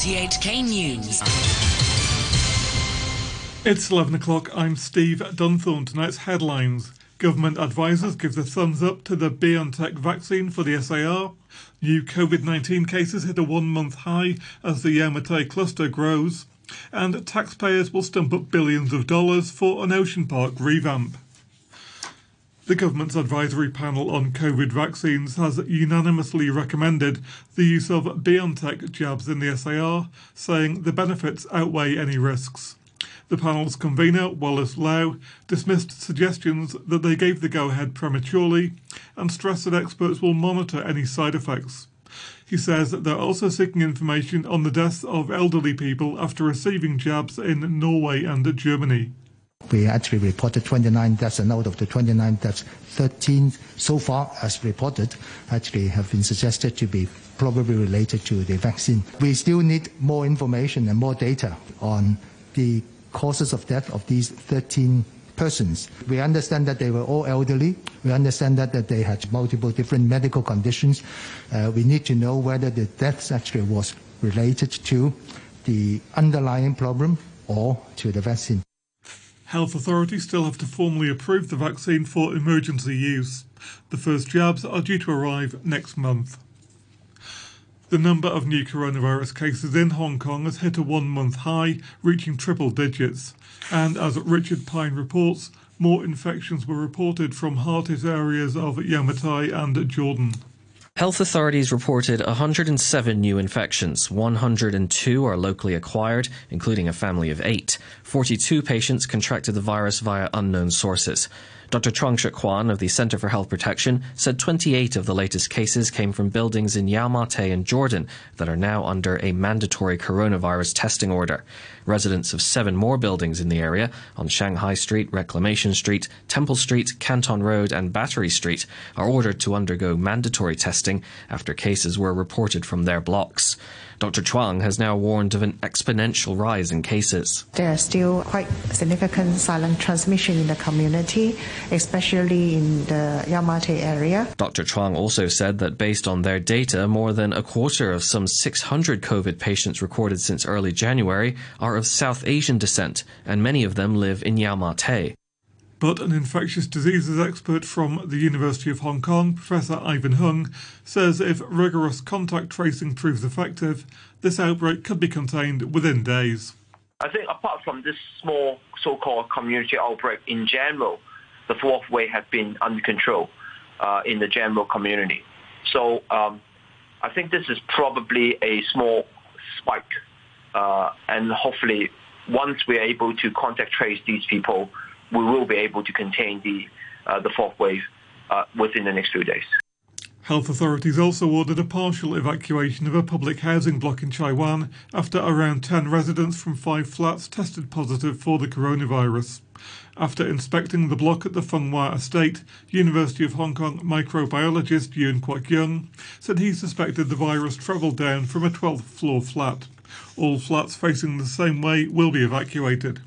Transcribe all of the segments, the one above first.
RTHK News. It's 11 o'clock. I'm Steve Dunthorne. Tonight's headlines. Government advisors give the thumbs up to the BioNTech vaccine for the SAR. New COVID 19 cases hit a one month high as the Yau Ma Tei cluster grows. And taxpayers will stump up billions of dollars for an ocean park revamp. The government's advisory panel on COVID vaccines has unanimously recommended the use of BioNTech jabs in the SAR, saying the benefits outweigh any risks. The panel's convener, Wallace Lau, dismissed suggestions that they gave the go ahead prematurely and stressed that experts will monitor any side effects. He says that they're also seeking information on the deaths of elderly people after receiving jabs in Norway and Germany. We actually reported 29 deaths, and out of the 29 deaths, 13 so far, as reported, actually have been suggested to be probably related to the vaccine. We still need more information and more data on the causes of death of these 13 persons. We understand that they were all elderly. We understand that, that they had multiple different medical conditions. Uh, we need to know whether the deaths actually was related to the underlying problem or to the vaccine. Health authorities still have to formally approve the vaccine for emergency use. The first jabs are due to arrive next month. The number of new coronavirus cases in Hong Kong has hit a one month high, reaching triple digits. And as Richard Pine reports, more infections were reported from hardest areas of Yau Ma Tei and Jordan. Health authorities reported 107 new infections. 102 are locally acquired, including a family of eight. 42 patients contracted the virus via unknown sources. Dr. Chuang Shuk-Kwan of the Center for Health Protection said 28 of the latest cases came from buildings in Yau Ma and Jordan that are now under a mandatory coronavirus testing order. Residents of seven more buildings in the area on Shanghai Street, Reclamation Street, Temple Street, Canton Road, and Battery Street are ordered to undergo mandatory testing after cases were reported from their blocks. Dr. Chuang has now warned of an exponential rise in cases. There are still quite significant silent transmission in the community, especially in the Yau Ma Tei area. Dr. Chuang also said that based on their data, more than a quarter of some 600 COVID patients recorded since early January are of South Asian descent, and many of them live in Yau Ma Tei. But an infectious diseases expert from the University of Hong Kong, Professor Ivan Hung, says if rigorous contact tracing proves effective, this outbreak could be contained within days. I think apart from this small so-called community outbreak in general, the fourth wave has been under control uh, in the general community. So um, I think this is probably a small spike, uh, and hopefully once we're able to contact trace these people, we will be able to contain the uh, the fourth wave uh, within the next few days. Health authorities also ordered a partial evacuation of a public housing block in Chai Wan after around 10 residents from five flats tested positive for the coronavirus. After inspecting the block at the Fung Wah estate, University of Hong Kong microbiologist Yuen Kwok-yung said he suspected the virus travelled down from a 12th floor flat. All flats facing the same way will be evacuated.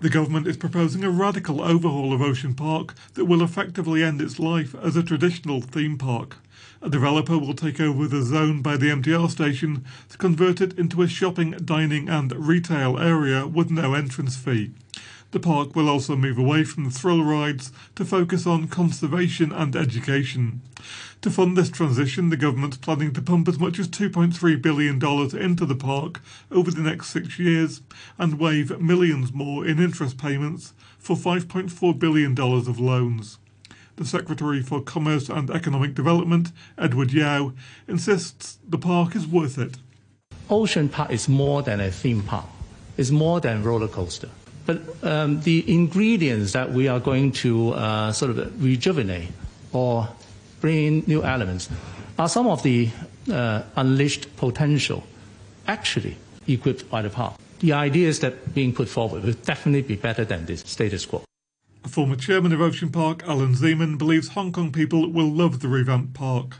The government is proposing a radical overhaul of Ocean Park that will effectively end its life as a traditional theme park. A developer will take over the zone by the MTR station to convert it into a shopping, dining, and retail area with no entrance fee. The park will also move away from the thrill rides to focus on conservation and education. To fund this transition, the government's planning to pump as much as $2.3 billion into the park over the next six years and waive millions more in interest payments for $5.4 billion of loans. The Secretary for Commerce and Economic Development, Edward Yau, insists the park is worth it. Ocean Park is more than a theme park. It's more than roller coaster. But um, the ingredients that we are going to uh, sort of rejuvenate or bring in new elements are some of the uh, unleashed potential actually equipped by the park. The ideas that being put forward will definitely be better than this status quo. Former chairman of Ocean Park, Alan Zeman, believes Hong Kong people will love the revamped park.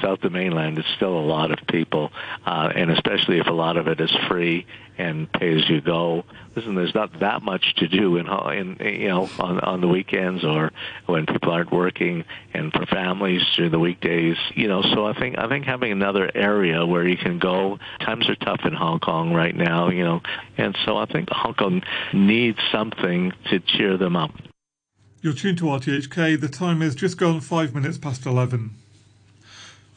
Without the mainland, it's still a lot of people, uh, and especially if a lot of it is free and pay as you go. Listen, there's not that much to do in, in you know on on the weekends or when people aren't working, and for families during the weekdays. You know, so I think I think having another area where you can go. Times are tough in Hong Kong right now, you know, and so I think Hong Kong needs something to cheer them up. You're tuned to RTHK. The time is just gone five minutes past 11.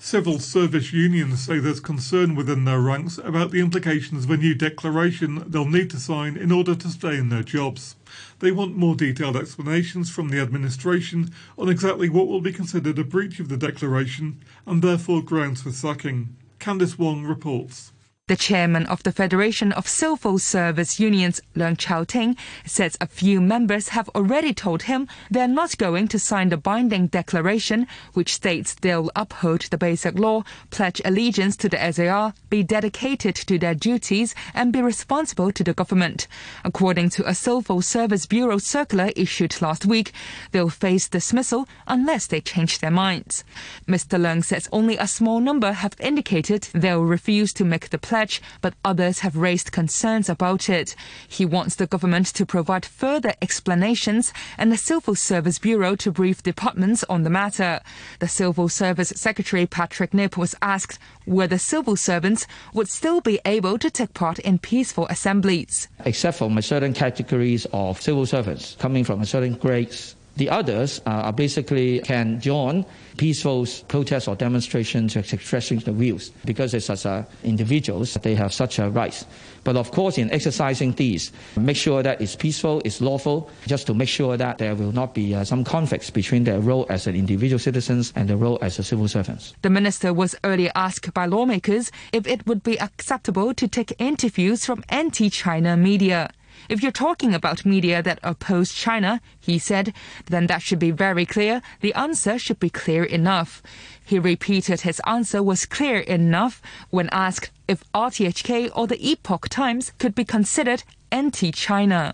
Civil service unions say there's concern within their ranks about the implications of a new declaration they'll need to sign in order to stay in their jobs. They want more detailed explanations from the administration on exactly what will be considered a breach of the declaration and therefore grounds for sacking. Candice Wong reports. The chairman of the Federation of Civil Service Unions, Leung Chau-ting, says a few members have already told him they're not going to sign the binding declaration, which states they'll uphold the basic law, pledge allegiance to the SAR, be dedicated to their duties, and be responsible to the government. According to a Civil Service Bureau circular issued last week, they'll face dismissal unless they change their minds. Mr. Leung says only a small number have indicated they'll refuse to make the pledge pledge, but others have raised concerns about it. He wants the government to provide further explanations and the Civil Service Bureau to brief departments on the matter. The Civil Service Secretary Patrick Nip was asked whether civil servants would still be able to take part in peaceful assemblies. Except for certain categories of civil servants coming from certain grades the others are basically can join peaceful protests or demonstrations to expressing the views because as individuals they have such a right. But of course, in exercising these, make sure that it's peaceful, it's lawful, just to make sure that there will not be uh, some conflicts between their role as an individual citizens and their role as a civil servants. The minister was earlier asked by lawmakers if it would be acceptable to take interviews from anti-China media. If you're talking about media that oppose China, he said, then that should be very clear. The answer should be clear enough. He repeated his answer was clear enough when asked if RTHK or the Epoch Times could be considered anti-China.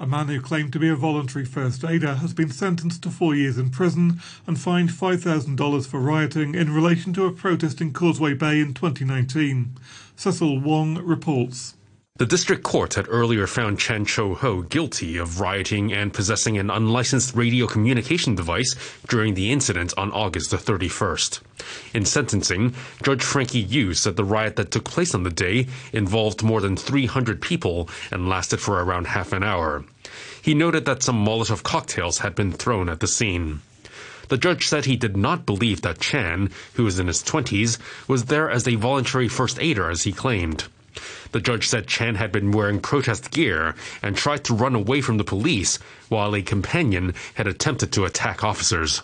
A man who claimed to be a voluntary first aider has been sentenced to four years in prison and fined $5,000 for rioting in relation to a protest in Causeway Bay in 2019. Cecil Wong reports. The district court had earlier found Chan Cho Ho guilty of rioting and possessing an unlicensed radio communication device during the incident on August the 31st. In sentencing, Judge Frankie Yu said the riot that took place on the day involved more than 300 people and lasted for around half an hour. He noted that some Molotov cocktails had been thrown at the scene. The judge said he did not believe that Chan, who was in his 20s, was there as a voluntary first aider as he claimed. The judge said Chan had been wearing protest gear and tried to run away from the police while a companion had attempted to attack officers.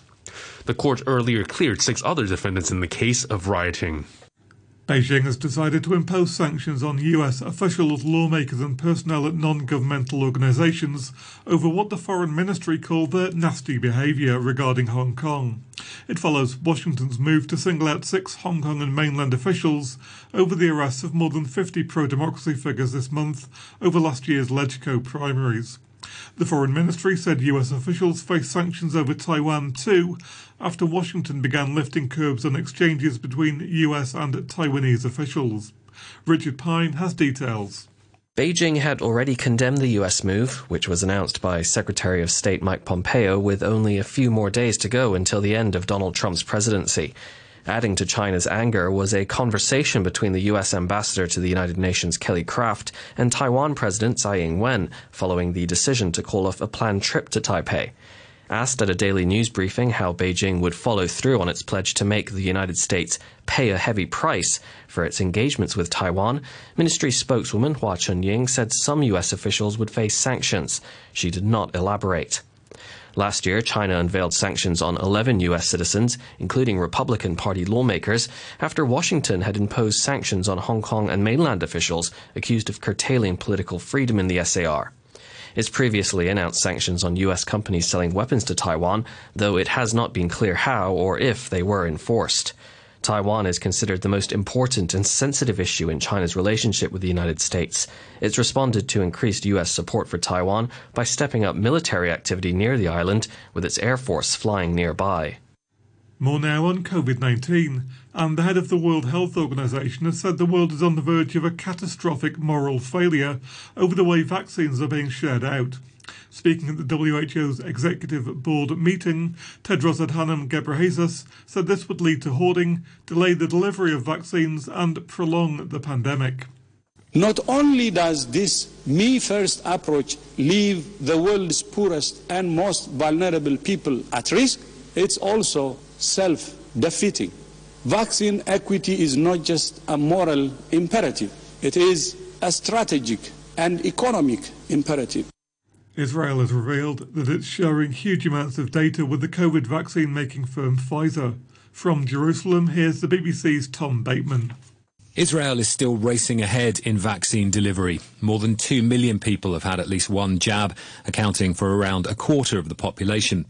The court earlier cleared six other defendants in the case of rioting. Beijing has decided to impose sanctions on US officials, lawmakers, and personnel at non governmental organizations over what the foreign ministry called their nasty behavior regarding Hong Kong. It follows Washington's move to single out six Hong Kong and mainland officials over the arrests of more than 50 pro democracy figures this month over last year's LegCo primaries. The Foreign Ministry said US officials face sanctions over Taiwan too after Washington began lifting curbs on exchanges between US and Taiwanese officials. Richard Pine has details. Beijing had already condemned the US move, which was announced by Secretary of State Mike Pompeo with only a few more days to go until the end of Donald Trump's presidency. Adding to China's anger was a conversation between the U.S. ambassador to the United Nations, Kelly Craft, and Taiwan President Tsai Ing wen following the decision to call off a planned trip to Taipei. Asked at a daily news briefing how Beijing would follow through on its pledge to make the United States pay a heavy price for its engagements with Taiwan, ministry spokeswoman Hua Chunying said some U.S. officials would face sanctions. She did not elaborate. Last year, China unveiled sanctions on 11 U.S. citizens, including Republican Party lawmakers, after Washington had imposed sanctions on Hong Kong and mainland officials accused of curtailing political freedom in the SAR. It's previously announced sanctions on U.S. companies selling weapons to Taiwan, though it has not been clear how or if they were enforced. Taiwan is considered the most important and sensitive issue in China's relationship with the United States. It's responded to increased U.S. support for Taiwan by stepping up military activity near the island, with its air force flying nearby. More now on COVID 19. And the head of the World Health Organization has said the world is on the verge of a catastrophic moral failure over the way vaccines are being shared out. Speaking at the WHO's executive board meeting, Tedros Adhanom Ghebreyesus said this would lead to hoarding, delay the delivery of vaccines, and prolong the pandemic. Not only does this me first approach leave the world's poorest and most vulnerable people at risk, it's also self defeating. Vaccine equity is not just a moral imperative, it is a strategic and economic imperative. Israel has revealed that it's sharing huge amounts of data with the COVID vaccine making firm Pfizer. From Jerusalem, here's the BBC's Tom Bateman. Israel is still racing ahead in vaccine delivery. More than 2 million people have had at least one jab, accounting for around a quarter of the population.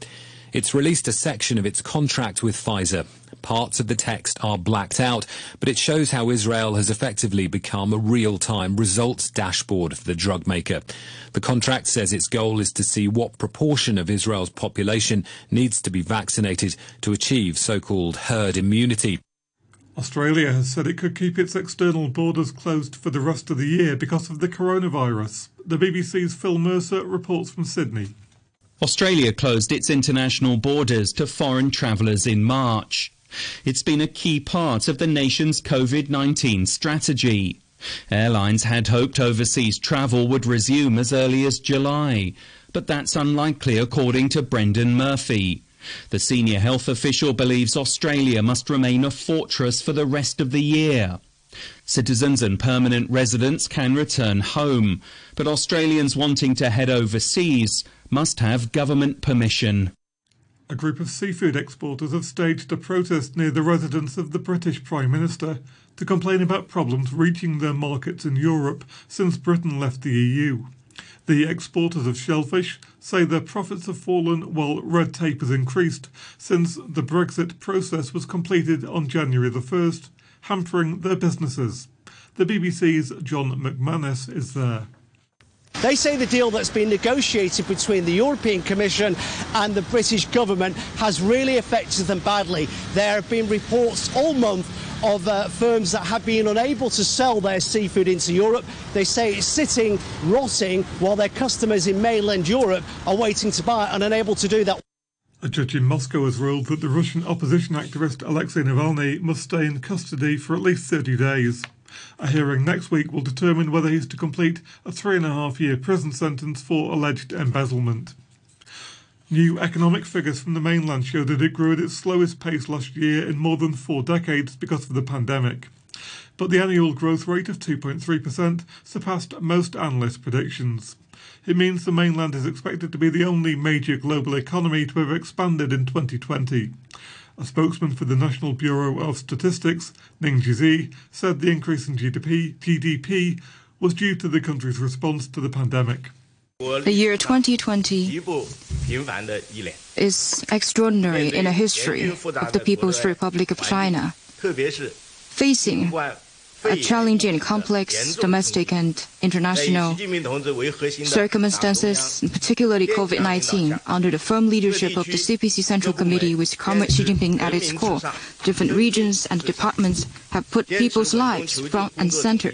It's released a section of its contract with Pfizer. Parts of the text are blacked out, but it shows how Israel has effectively become a real-time results dashboard for the drug maker. The contract says its goal is to see what proportion of Israel's population needs to be vaccinated to achieve so-called herd immunity. Australia has said it could keep its external borders closed for the rest of the year because of the coronavirus. The BBC's Phil Mercer reports from Sydney. Australia closed its international borders to foreign travellers in March. It's been a key part of the nation's COVID 19 strategy. Airlines had hoped overseas travel would resume as early as July, but that's unlikely according to Brendan Murphy. The senior health official believes Australia must remain a fortress for the rest of the year. Citizens and permanent residents can return home, but Australians wanting to head overseas must have government permission. A group of seafood exporters have staged a protest near the residence of the British Prime Minister to complain about problems reaching their markets in Europe since Britain left the EU. The exporters of shellfish say their profits have fallen while red tape has increased since the Brexit process was completed on January the 1st, hampering their businesses. The BBC's John McManus is there. They say the deal that's been negotiated between the European Commission and the British government has really affected them badly. There have been reports all month of uh, firms that have been unable to sell their seafood into Europe. They say it's sitting, rotting, while their customers in mainland Europe are waiting to buy and unable to do that. A judge in Moscow has ruled that the Russian opposition activist Alexei Navalny must stay in custody for at least 30 days. A hearing next week will determine whether he's to complete a three and a half year prison sentence for alleged embezzlement. New economic figures from the mainland show that it grew at its slowest pace last year in more than four decades because of the pandemic. But the annual growth rate of 2.3% surpassed most analyst predictions. It means the mainland is expected to be the only major global economy to have expanded in 2020. A spokesman for the National Bureau of Statistics, Ning Jizhe, said the increase in GDP, GDP was due to the country's response to the pandemic. The year 2020 is extraordinary in the history of the People's Republic of China, facing challenging complex domestic and international circumstances, particularly COVID-19, under the firm leadership of the CPC Central Committee with Comrade Xi Jinping at its core. Different regions and departments have put people's lives front and center.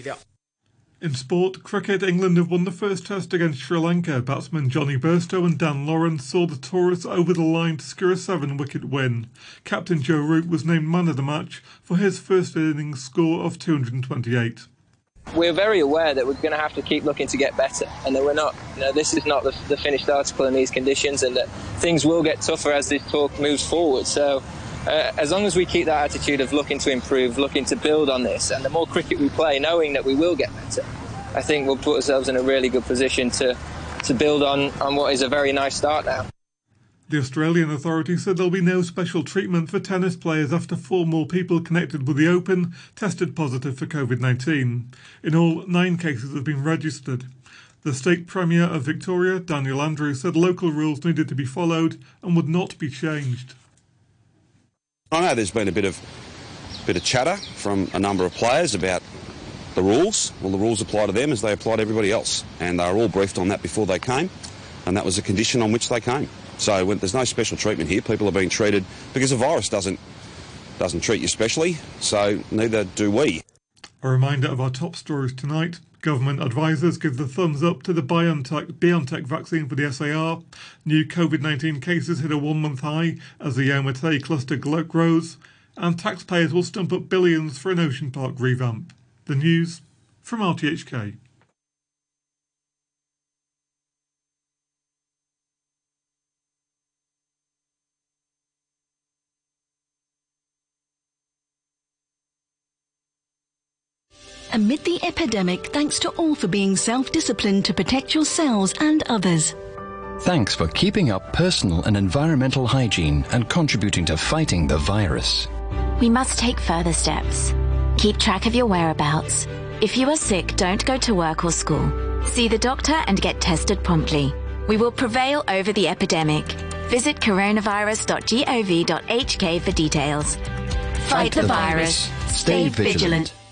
In sport, cricket, England have won the first test against Sri Lanka. Batsmen Jonny Bairstow and Dan Lawrence saw the tourists over the line to secure a seven wicket win. Captain Joe Root was named man of the match for his first innings score of 228 we're very aware that we're going to have to keep looking to get better and that we're not you know this is not the, the, finished article in these conditions and that things will get tougher as this talk moves forward so uh, as long as we keep that attitude of looking to improve, looking to build on this, and the more cricket we play, knowing that we will get better, I think we'll put ourselves in a really good position to, to build on, on what is a very nice start now. The Australian authorities said there'll be no special treatment for tennis players after four more people connected with the Open tested positive for COVID 19. In all, nine cases have been registered. The state premier of Victoria, Daniel Andrews, said local rules needed to be followed and would not be changed. I know there's been a bit of bit of chatter from a number of players about the rules. Well, the rules apply to them as they apply to everybody else, and they were all briefed on that before they came, and that was a condition on which they came. So when, there's no special treatment here. People are being treated because the virus doesn't doesn't treat you specially. So neither do we. A reminder of our top stories tonight. Government advisors give the thumbs up to the BioNTech, BioNTech vaccine for the SAR. New COVID 19 cases hit a one month high as the Yau cluster grows. And taxpayers will stump up billions for an ocean park revamp. The news from RTHK. Amid the epidemic thanks to all for being self-disciplined to protect yourselves and others. Thanks for keeping up personal and environmental hygiene and contributing to fighting the virus. We must take further steps. Keep track of your whereabouts. If you are sick, don't go to work or school. See the doctor and get tested promptly. We will prevail over the epidemic. Visit coronavirus.gov.hk for details. Fight, Fight the, the, virus. virus. Stay, Stay vigilant. vigilant.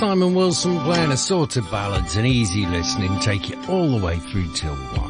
Simon Wilson playing assorted ballads and easy listening take you all the way through till one.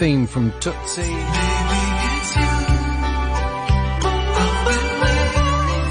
Theme from Tootsie.